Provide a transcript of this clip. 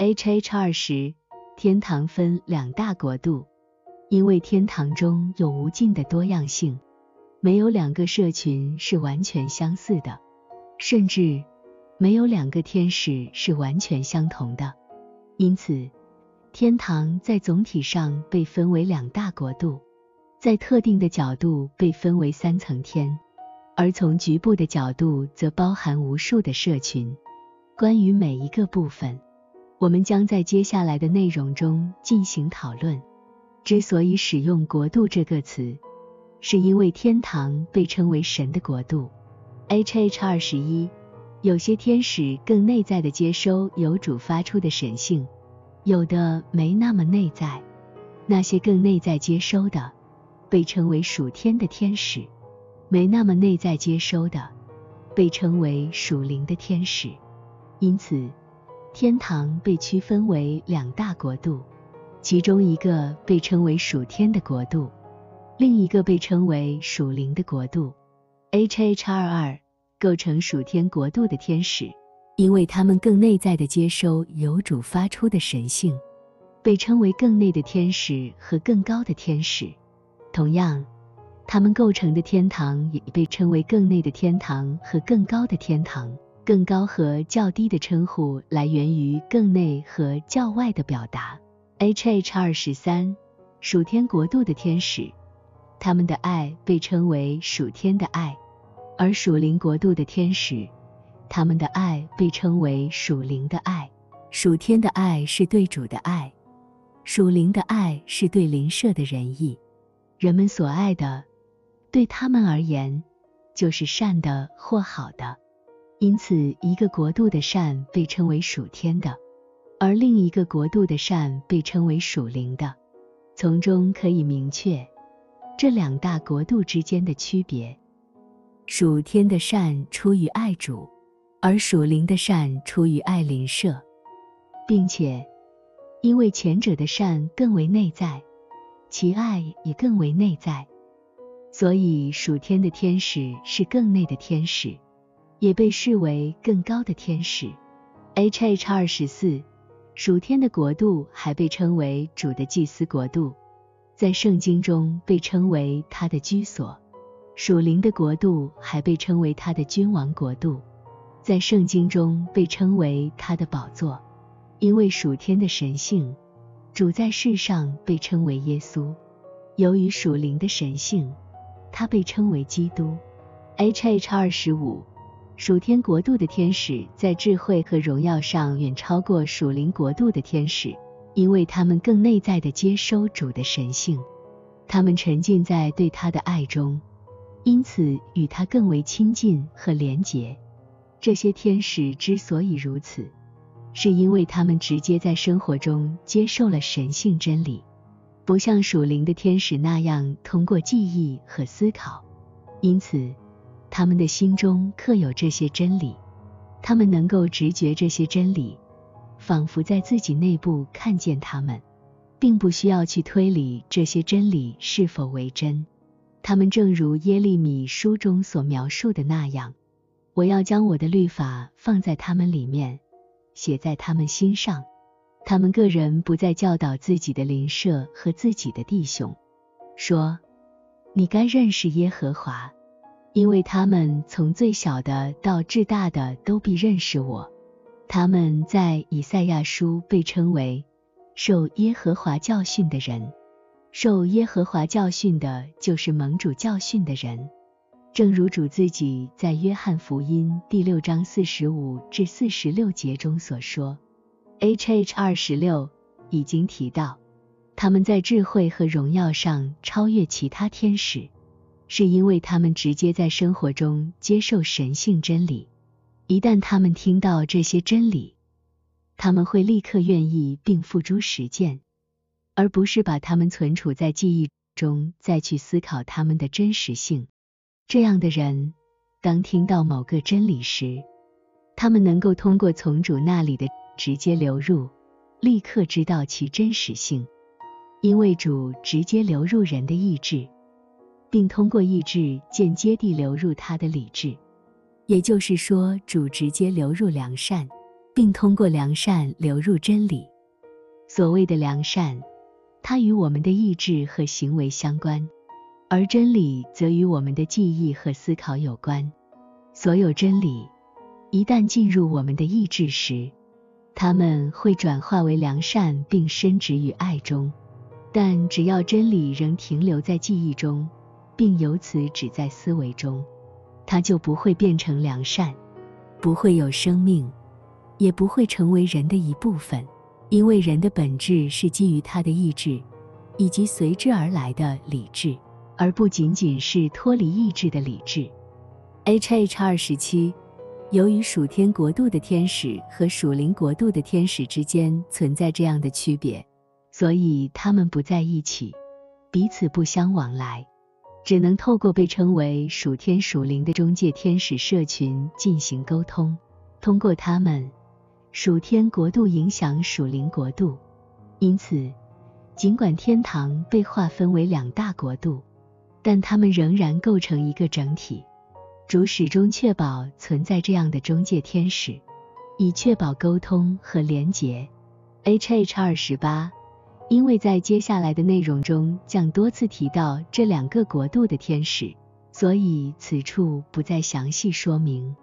H H 二十，天堂分两大国度，因为天堂中有无尽的多样性，没有两个社群是完全相似的，甚至没有两个天使是完全相同的。因此，天堂在总体上被分为两大国度，在特定的角度被分为三层天，而从局部的角度则包含无数的社群。关于每一个部分。我们将在接下来的内容中进行讨论。之所以使用“国度”这个词，是因为天堂被称为神的国度。H H 二十一，有些天使更内在的接收由主发出的神性，有的没那么内在。那些更内在接收的，被称为属天的天使；没那么内在接收的，被称为属灵的天使。因此。天堂被区分为两大国度，其中一个被称为属天的国度，另一个被称为属灵的国度。H H 二二构成属天国度的天使，因为他们更内在的接收由主发出的神性，被称为更内的天使和更高的天使。同样，他们构成的天堂也被称为更内的天堂和更高的天堂。更高和较低的称呼来源于更内和较外的表达。H H 二十三，属天国度的天使，他们的爱被称为属天的爱；而属灵国度的天使，他们的爱被称为属灵的爱。属天的爱是对主的爱，属灵的爱是对灵舍的仁义。人们所爱的，对他们而言，就是善的或好的。因此，一个国度的善被称为属天的，而另一个国度的善被称为属灵的。从中可以明确这两大国度之间的区别：属天的善出于爱主，而属灵的善出于爱邻舍，并且因为前者的善更为内在，其爱也更为内在，所以属天的天使是更内的天使。也被视为更高的天使。H H 二十四，属天的国度还被称为主的祭司国度，在圣经中被称为他的居所；属灵的国度还被称为他的君王国度，在圣经中被称为他的宝座。因为属天的神性，主在世上被称为耶稣；由于属灵的神性，他被称为基督。H H 二十五。属天国度的天使在智慧和荣耀上远超过属灵国度的天使，因为他们更内在的接收主的神性，他们沉浸在对他的爱中，因此与他更为亲近和连结。这些天使之所以如此，是因为他们直接在生活中接受了神性真理，不像属灵的天使那样通过记忆和思考，因此。他们的心中刻有这些真理，他们能够直觉这些真理，仿佛在自己内部看见他们，并不需要去推理这些真理是否为真。他们正如耶利米书中所描述的那样：“我要将我的律法放在他们里面，写在他们心上。他们个人不再教导自己的邻舍和自己的弟兄，说：你该认识耶和华。”因为他们从最小的到至大的都必认识我。他们在以赛亚书被称为受耶和华教训的人，受耶和华教训的就是蒙主教训的人。正如主自己在约翰福音第六章四十五至四十六节中所说，H H 二十六已经提到，他们在智慧和荣耀上超越其他天使。是因为他们直接在生活中接受神性真理，一旦他们听到这些真理，他们会立刻愿意并付诸实践，而不是把他们存储在记忆中再去思考他们的真实性。这样的人，当听到某个真理时，他们能够通过从主那里的直接流入，立刻知道其真实性，因为主直接流入人的意志。并通过意志间接地流入他的理智，也就是说，主直接流入良善，并通过良善流入真理。所谓的良善，它与我们的意志和行为相关，而真理则与我们的记忆和思考有关。所有真理一旦进入我们的意志时，它们会转化为良善并深植于爱中。但只要真理仍停留在记忆中，并由此只在思维中，它就不会变成良善，不会有生命，也不会成为人的一部分。因为人的本质是基于他的意志，以及随之而来的理智，而不仅仅是脱离意志的理智。H H 二十七，由于属天国度的天使和属灵国度的天使之间存在这样的区别。所以他们不在一起，彼此不相往来，只能透过被称为属天属灵的中介天使社群进行沟通。通过他们，属天国度影响属灵国度。因此，尽管天堂被划分为两大国度，但他们仍然构成一个整体。主始终确保存在这样的中介天使，以确保沟通和连结。H H 二十八。因为在接下来的内容中将多次提到这两个国度的天使，所以此处不再详细说明。